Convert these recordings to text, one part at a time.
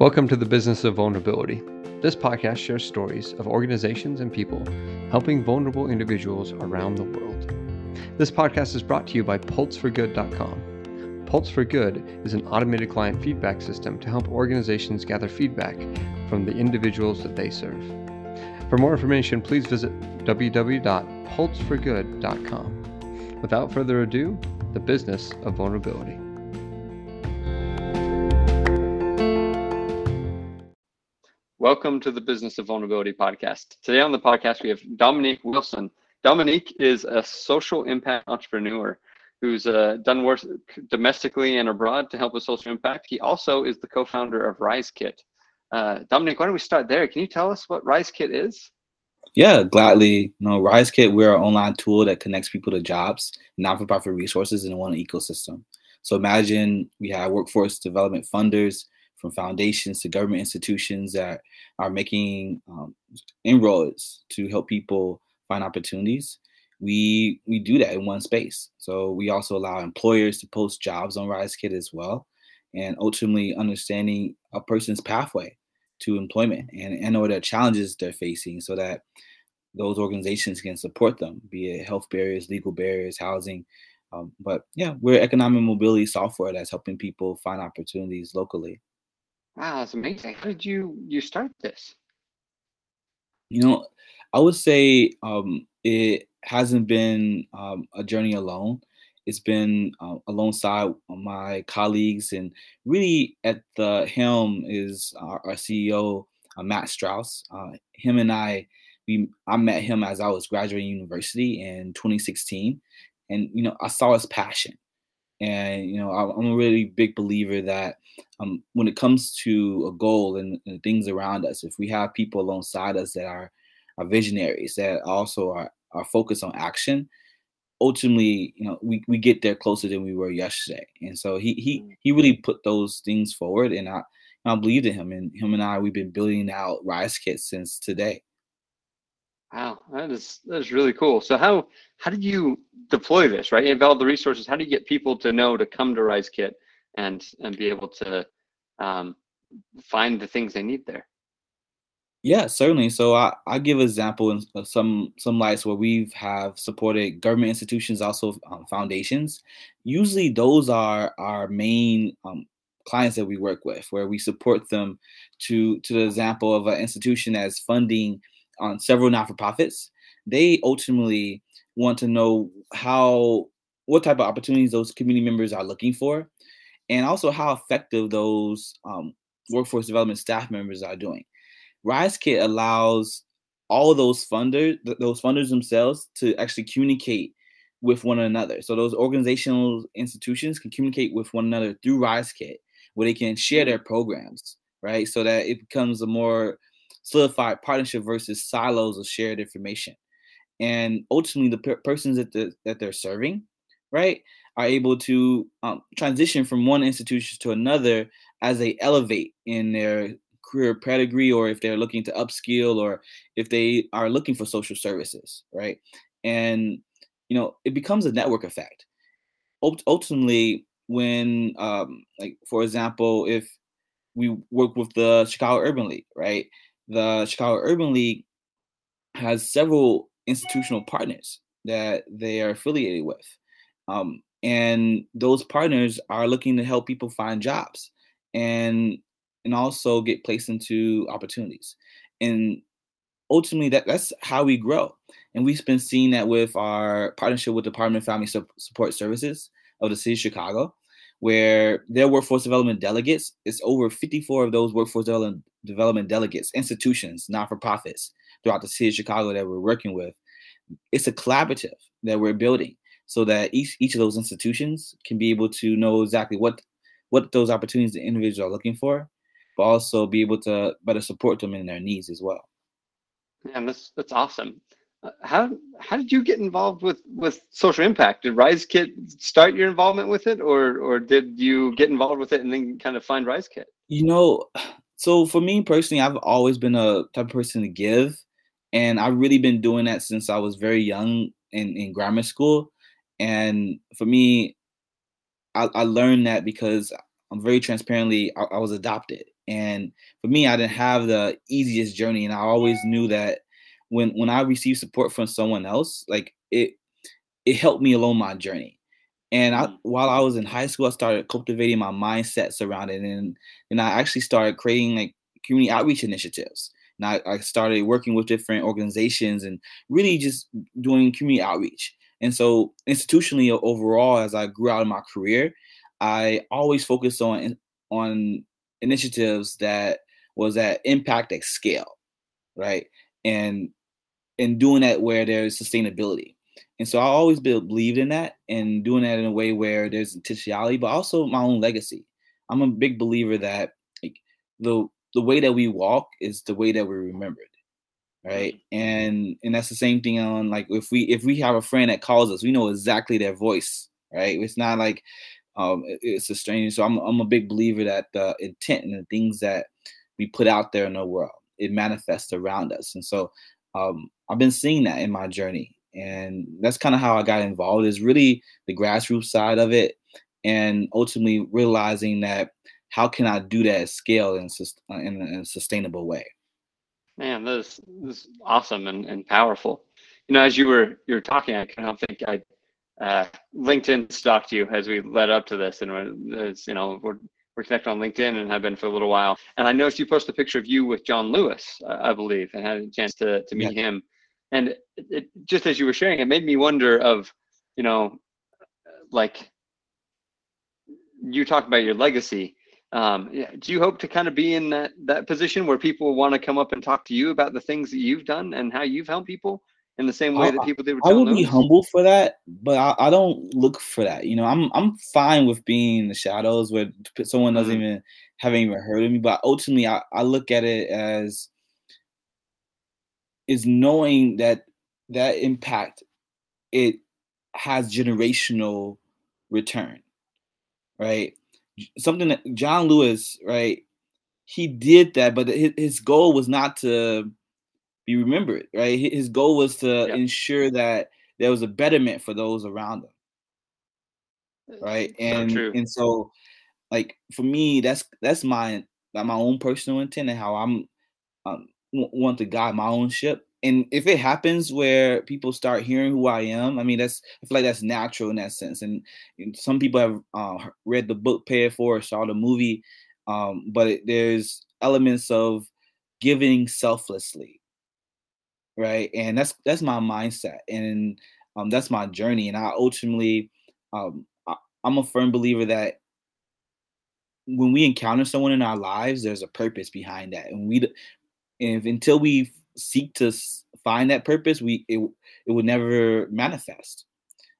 Welcome to the Business of Vulnerability. This podcast shares stories of organizations and people helping vulnerable individuals around the world. This podcast is brought to you by PulseForGood.com. Pulse for Good is an automated client feedback system to help organizations gather feedback from the individuals that they serve. For more information, please visit www.pulseforgood.com. Without further ado, the business of vulnerability. Welcome to the Business of Vulnerability podcast. Today on the podcast, we have Dominique Wilson. Dominique is a social impact entrepreneur who's uh, done work domestically and abroad to help with social impact. He also is the co founder of RiseKit. Uh, Dominique, why don't we start there? Can you tell us what RiseKit is? Yeah, gladly. You know, RiseKit, we're an online tool that connects people to jobs, non-for-profit resources in one ecosystem. So imagine we have workforce development funders, from foundations to government institutions that are making um, inroads to help people find opportunities. We we do that in one space. So we also allow employers to post jobs on RiseKit as well, and ultimately understanding a person's pathway to employment and, and know the challenges they're facing, so that those organizations can support them, be it health barriers, legal barriers, housing. Um, but yeah, we're economic mobility software that's helping people find opportunities locally. Wow, that's amazing. How did you you start this? You know, I would say um, it hasn't been um, a journey alone. It's been uh, alongside my colleagues, and really at the helm is our, our CEO uh, Matt Strauss. Uh, him and I, we I met him as I was graduating university in 2016, and you know I saw his passion and you know, I'm a really big believer that um, when it comes to a goal and, and things around us, if we have people alongside us that are, are visionaries, that also are, are focused on action, ultimately, you know, we, we get there closer than we were yesterday. And so he he mm. he really put those things forward, and I I believed in him. And him and I, we've been building out Rise RiseKit since today. Wow, that is that is really cool. So how how did you deploy this? Right, you all the resources. How do you get people to know to come to RiseKit and and be able to um, find the things they need there? Yeah, certainly. So I, I give an example in uh, some some lights where we have supported government institutions, also um, foundations. Usually, those are our main um, clients that we work with, where we support them to to the example of an institution as funding on several not-for-profits they ultimately want to know how what type of opportunities those community members are looking for and also how effective those um, workforce development staff members are doing. RiseKit allows all those funders those funders themselves to actually communicate with one another. So those organizational institutions can communicate with one another through RiseKit where they can share their programs right? So that it becomes a more solidified partnership versus silos of shared information. And ultimately, the per- persons that, the, that they're serving, right, are able to um, transition from one institution to another as they elevate in their career pedigree or if they're looking to upskill or if they are looking for social services, right? And, you know, it becomes a network effect. Ultimately, when, um, like, for example, if we work with the Chicago Urban League, right? The Chicago Urban League has several institutional partners that they are affiliated with. Um, and those partners are looking to help people find jobs and and also get placed into opportunities. And ultimately that that's how we grow. And we've been seeing that with our partnership with Department of Family Support Services of the City of Chicago, where their workforce development delegates, it's over 54 of those workforce development delegates, institutions, not for profits throughout the city of Chicago that we're working with. It's a collaborative that we're building so that each each of those institutions can be able to know exactly what what those opportunities the individuals are looking for, but also be able to better support them in their needs as well. Yeah, that's that's awesome. Uh, how how did you get involved with with social impact? Did RiseKit start your involvement with it, or or did you get involved with it and then kind of find RiseKit? You know, so for me personally, I've always been a type of person to give, and I've really been doing that since I was very young in, in grammar school. And for me, I, I learned that because I'm very transparently, I, I was adopted, And for me, I didn't have the easiest journey, and I always knew that when when I received support from someone else, like it it helped me along my journey. And I, mm. while I was in high school, I started cultivating my mindsets around it, and and I actually started creating like community outreach initiatives. And I, I started working with different organizations and really just doing community outreach. And so institutionally overall, as I grew out of my career, I always focused on on initiatives that was at impact at scale, right? And and doing that where there's sustainability. And so I always believed in that and doing that in a way where there's intentionality, but also my own legacy. I'm a big believer that like, the the way that we walk is the way that we're remembered, right? Mm-hmm. And and that's the same thing on like if we if we have a friend that calls us, we know exactly their voice, right? It's not like um, it's a strange. So I'm I'm a big believer that the intent and the things that we put out there in the world it manifests around us, and so um, I've been seeing that in my journey, and that's kind of how I got involved. Is really the grassroots side of it, and ultimately realizing that how can I do that at scale in, in, in a sustainable way. Man, this, is awesome and, and powerful. You know, as you were you were talking, I kind of think I uh, LinkedIn stalked you as we led up to this, and as you know, we're we're connected on LinkedIn and have been for a little while. And I noticed you posted a picture of you with John Lewis, I believe, and had a chance to to meet yeah. him. And it, it, just as you were sharing, it made me wonder of, you know, like you talk about your legacy. Um, do you hope to kind of be in that that position where people want to come up and talk to you about the things that you've done and how you've helped people? In the same way I, that people did with I would be humble for that, but I, I, don't look for that. You know, I'm I'm fine with being in the shadows where someone doesn't mm-hmm. even haven't even heard of me. But ultimately, I, I look at it as is knowing that that impact it has generational return, right? Something that John Lewis, right? He did that, but his, his goal was not to be remembered, right? His goal was to yep. ensure that there was a betterment for those around him, right? And so and so, like for me, that's that's my my own personal intent and how I'm um, want to guide my own ship. And if it happens where people start hearing who I am, I mean, that's I feel like that's natural in that sense. And, and some people have uh, read the book Pay It Forward, saw the movie, um, but it, there's elements of giving selflessly, right? And that's that's my mindset, and um, that's my journey. And I ultimately, um, I, I'm a firm believer that when we encounter someone in our lives, there's a purpose behind that, and we, if until we seek to find that purpose, we it it would never manifest.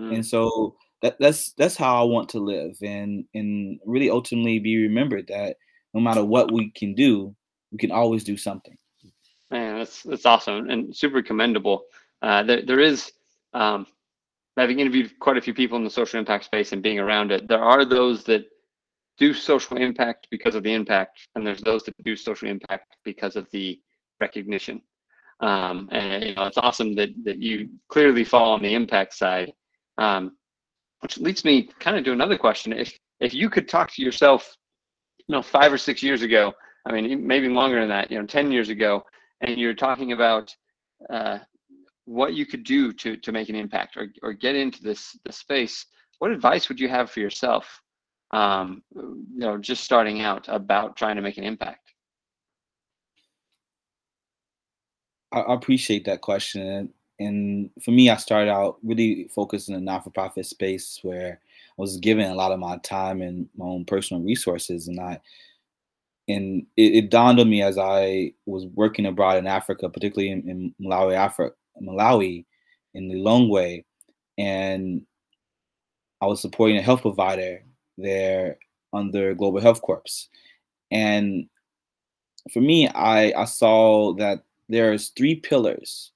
Mm. And so that that's that's how I want to live, and and really ultimately be remembered that no matter what we can do, we can always do something. Man, that's that's awesome and super commendable. Uh, there there is, um, having interviewed quite a few people in the social impact space and being around it, there are those that do social impact because of the impact, and there's those that do social impact because of the recognition. Um, and you know, it's awesome that that you clearly fall on the impact side. Um, which leads me kind of to another question: if if you could talk to yourself, you know, five or six years ago, I mean, maybe longer than that, you know, ten years ago, and you're talking about uh, what you could do to to make an impact or or get into this the space, what advice would you have for yourself? Um, you know, just starting out about trying to make an impact. I appreciate that question. And for me, I started out really focused in the not-for-profit space where I was given a lot of my time and my own personal resources, and I and it, it, dawned on me as I was working abroad in Africa, particularly in, in Malawi, Africa, Malawi, in Lilongwe, and I was supporting a health provider there under Global Health Corps. And for me, I, I saw that there's three pillars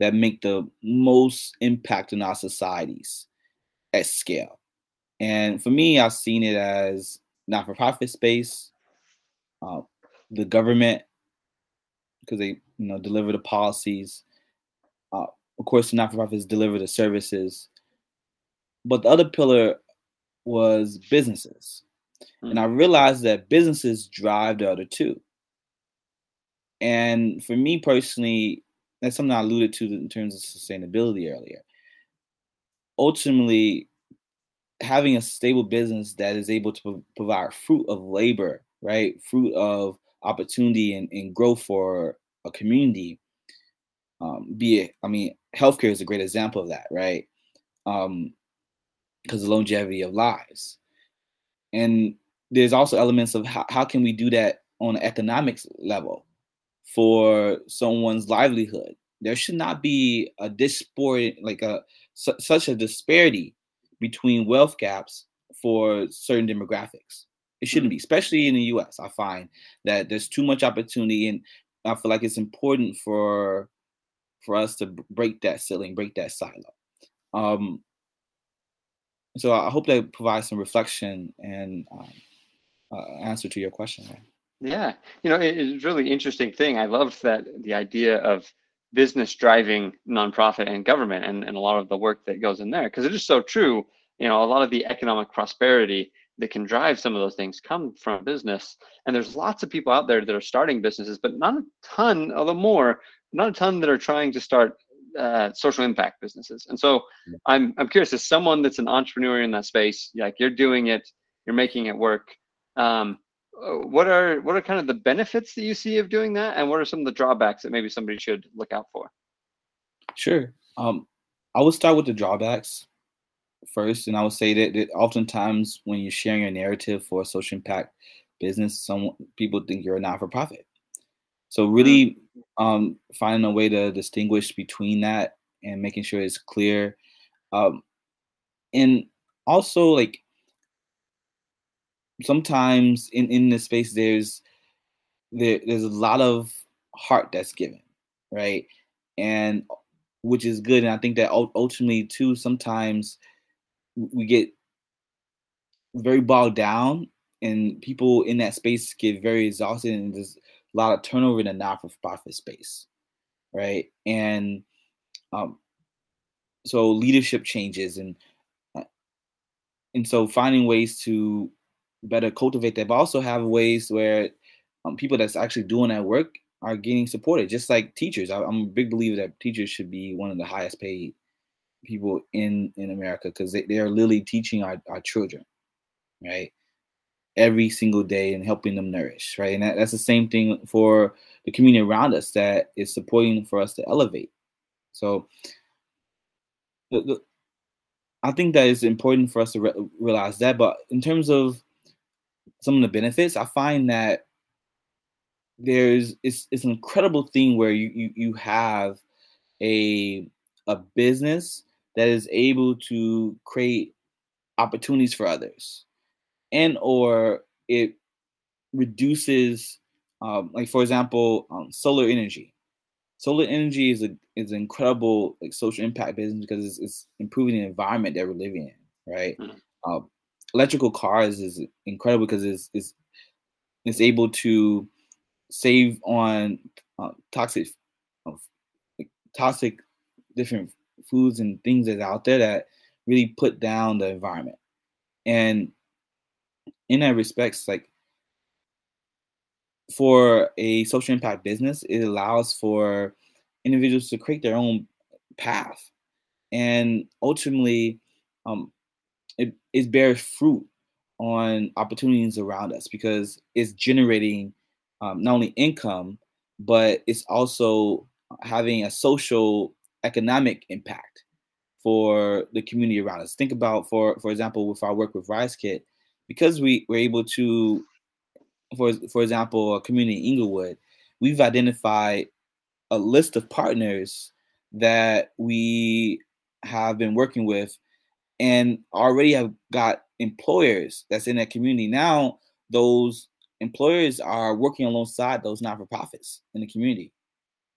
that make the most impact in our societies at scale. And for me, I've seen it as not-for-profit space, uh, the government because they you know deliver the policies. Uh, of course, the not-for-profits deliver the services, but the other pillar was businesses, Mm-hmm. And I realized that businesses drive the other two. And for me personally, that's something I alluded to in terms of sustainability earlier. Ultimately, having a stable business that is able to provide fruit of labor, right? Fruit of opportunity and, and growth for a community. Um, be it, I mean, healthcare is a great example of that, right? Um, because the longevity of lives. And there's also elements of how, how can we do that on an economics level for someone's livelihood. There should not be a disparity, like a su- such a disparity between wealth gaps for certain demographics. It shouldn't be, especially in the U.S. I find that there's too much opportunity, and I feel like it's important for for us to break that ceiling, break that silo. Um, so I hope that provides some reflection and um, uh, answer to your question. Yeah, you know, it's really interesting thing. I loved that the idea of business driving nonprofit and government and, and a lot of the work that goes in there because it is so true. You know, a lot of the economic prosperity that can drive some of those things come from business. And there's lots of people out there that are starting businesses, but not a ton, although more, not a ton that are trying to start uh, social impact businesses. And so I'm I'm curious as someone that's an entrepreneur in that space, like you're doing it, you're making it work. Um, uh, what are what are kind of the benefits that you see of doing that, and what are some of the drawbacks that maybe somebody should look out for? Sure. Um, I would start with the drawbacks first, and I would say that, that oftentimes when you're sharing a narrative for a social impact business, some people think you're a not-for-profit. So really um, finding a way to distinguish between that and making sure it's clear. Um, and also like sometimes in, in this space there's there, there's a lot of heart that's given, right? And which is good. And I think that ultimately too, sometimes we get very bogged down and people in that space get very exhausted and there's a lot of turnover in the not-for-profit space, right? And um, so leadership changes and uh, and so finding ways to better cultivate that, but also have ways where um, people that's actually doing that work are getting supported, just like teachers. I, am a big believer that teachers should be one of the highest paid people in in America because they, they are literally teaching our, our children, right? every single day and helping them nourish, right? And that, that's the same thing for the community around us that is supporting for us to elevate. So, the, the, I think that is important for us to re- realize that. But in terms of some of the benefits, I find that there's it's it's an incredible thing where you you, you have a a business that is able to create opportunities for others. And or it reduces um, like for example um, solar energy. Solar energy is a is an incredible like social impact business because it's, it's improving the environment that we're living in right? Mm-hmm. uh, electrical cars is incredible because it's, it's it's able to save on uh, toxic uh, toxic different foods and things that's out there that really put down the environment. And in that respects, like for a social impact business, it allows for individuals to create their own path, and ultimately, um, it, it bears fruit on opportunities around us because it's generating um, not only income, but it's also having a social economic impact for the community around us. Think about, for for example, with our work with Rise Kit, because we were able to, for for example, a community in Englewood, we've identified a list of partners that we have been working with and already have got employers that's in that community. Now those employers are working alongside those not-for-profits in the community,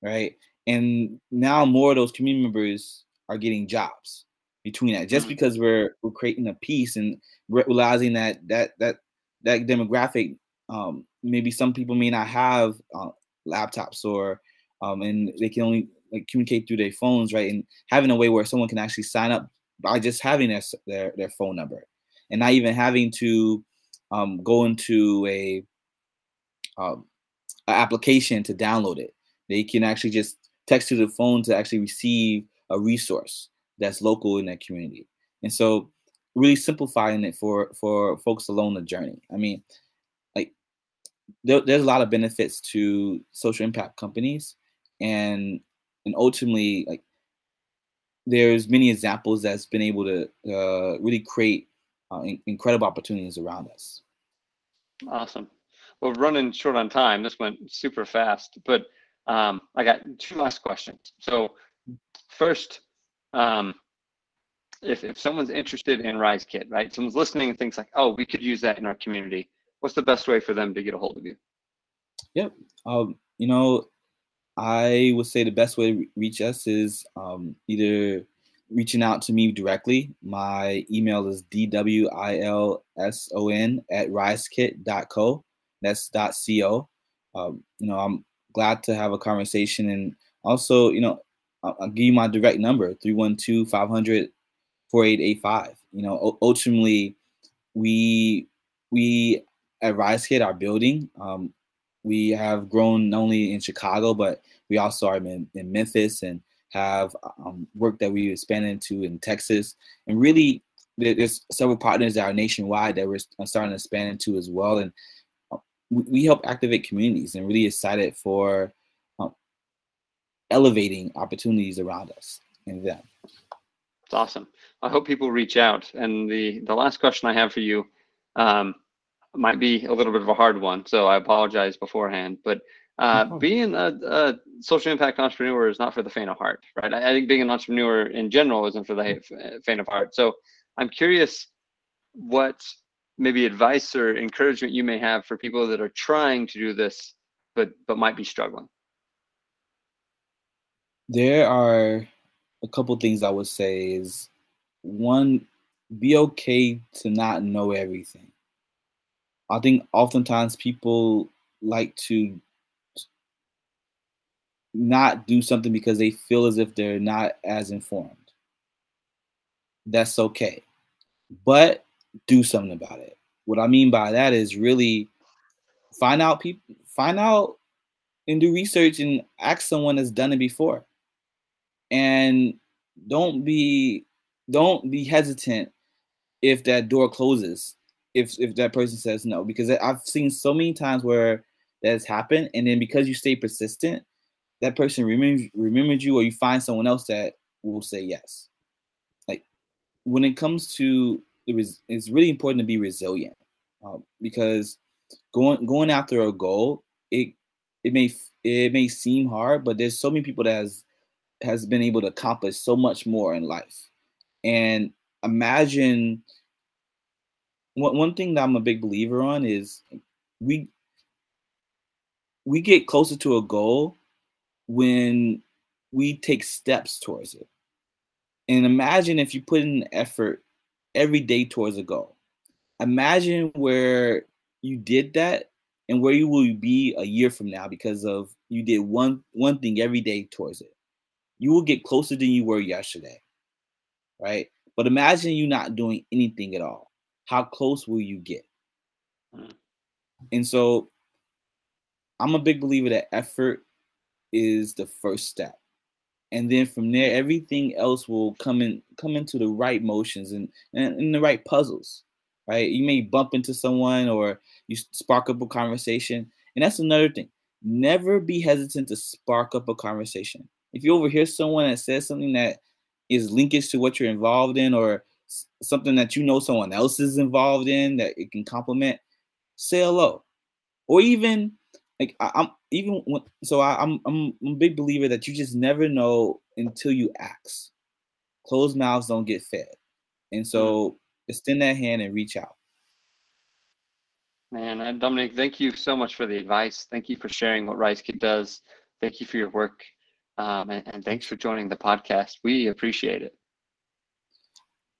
right? And now more of those community members are getting jobs between that just mm. because we're we're creating a piece and realizing that that that that demographic um, maybe some people may not have uh, laptops or um, and they can only like, communicate through their phones right and having a way where someone can actually sign up by just having their their, their phone number and not even having to um, go into a um, application to download it. They can actually just text to the phone to actually receive a resource that's local in that community. And so really simplifying it for for folks along the journey. I mean, like there, there's a lot of benefits to social impact companies and and ultimately like there's many examples that's been able to uh, really create uh, in- incredible opportunities around us. Awesome. Well, running short on time, this went super fast, but um, I got two last questions. So, first, um, if, if someone's interested in RiseKit, right? Someone's listening and thinks like, oh, we could use that in our community. What's the best way for them to get a hold of you? Yep. Um, you know, I would say the best way to reach us is um, either reaching out to me directly. My email is dwilson at risekit.co. That's dot .co. Um, you know, I'm glad to have a conversation and also, you know, I'll, I'll give you my direct number 312 500 4885. You know, ultimately, we we at RiseKit, our building, um, we have grown not only in Chicago, but we also are in, in Memphis and have um, work that we expand into in Texas. And really, there's several partners that are nationwide that we're starting to expand into as well. And uh, we help activate communities and really excited for um, elevating opportunities around us and them. It's awesome. I hope people reach out. And the the last question I have for you um, might be a little bit of a hard one, so I apologize beforehand. But uh, being a, a, social impact entrepreneur is not for the faint of heart, right? I, I, think being an entrepreneur in general isn't for the faint of heart. So I'm curious what maybe advice or encouragement you may have for people that are trying to do this but but might be struggling. There are a couple things I would say is one, be okay to not know everything. I think oftentimes people like to not do something because they feel as if they're not as informed. That's okay. But do something about it. What I mean by that is really find out people find out and do research and ask someone that's done it before. And don't be don't be hesitant if that door closes if if that person says no because i've seen so many times where that's happened and then because you stay persistent that person remembers remembers you or you find someone else that will say yes like when it comes to was it's really important to be resilient uh, because going going after a goal it it may it may seem hard but there's so many people that has has been able to accomplish so much more in life and imagine one, one thing that I'm a big believer on is we we get closer to a goal when we take steps towards it. And imagine if you put in effort every day towards a goal. Imagine where you did that and where you will be a year from now because of you did one one thing every day towards it. You will get closer than you were yesterday right? But imagine you not doing anything at all. How close will you get? Mm. And so I'm a big believer that effort is the first step. And then from there, everything else will come in come into the right motions and, and, and the right puzzles. Right. You may bump into someone or you spark up a conversation. And that's another thing. Never be hesitant to spark up a conversation. If you overhear someone that says something that is linkage to what you're involved in or something that you know someone else is involved in that it can complement, say hello. Or even like I, am even when, so I, I'm I'm a big believer that you just never know until you ask. Closed mouths don't get fed, and so mm. extend that hand and reach out. Man, Dominique, thank you so much for the advice. Thank you for sharing what RiseKit does. Thank you for your work um, and, and thanks for joining the podcast. We appreciate it.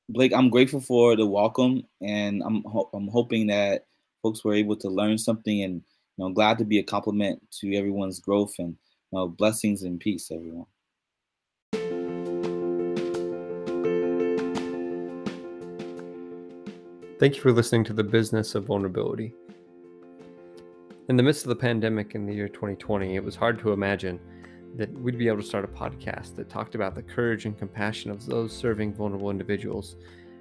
Blake, I'm grateful for the welcome, and I'm ho- I'm hoping that folks were able to learn something, and you know, glad to be a compliment to everyone's growth, and you know, blessings and peace, everyone. Thank you for listening to The Business of Vulnerability. In the midst of the pandemic in the year 2020, it was hard to imagine that we'd be able to start a podcast that talked about the courage and compassion of those serving vulnerable individuals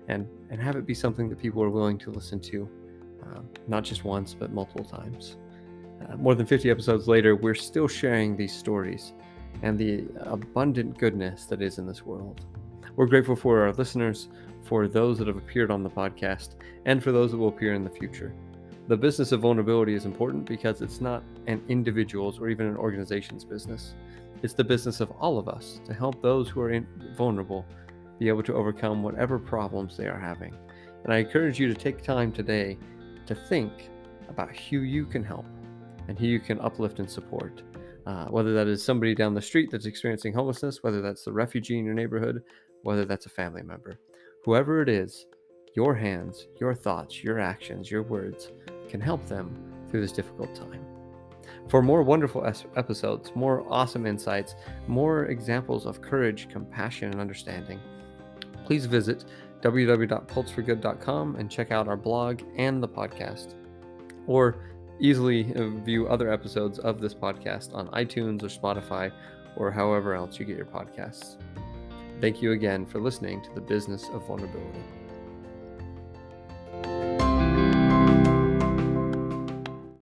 and, and have it be something that people are willing to listen to, uh, not just once, but multiple times. Uh, more than 50 episodes later, we're still sharing these stories and the abundant goodness that is in this world. We're grateful for our listeners, for those that have appeared on the podcast, and for those that will appear in the future. The business of vulnerability is important because it's not an individual's or even an organization's business. It's the business of all of us to help those who are in, vulnerable be able to overcome whatever problems they are having. And I encourage you to take time today to think about who you can help and who you can uplift and support. Uh, whether that is somebody down the street that's experiencing homelessness, whether that's the refugee in your neighborhood, whether that's a family member. Whoever it is, your hands, your thoughts, your actions, your words can help them through this difficult time. For more wonderful es- episodes, more awesome insights, more examples of courage, compassion, and understanding, please visit www.pulseforgood.com and check out our blog and the podcast. Or easily uh, view other episodes of this podcast on iTunes or Spotify or however else you get your podcasts. Thank you again for listening to the Business of Vulnerability.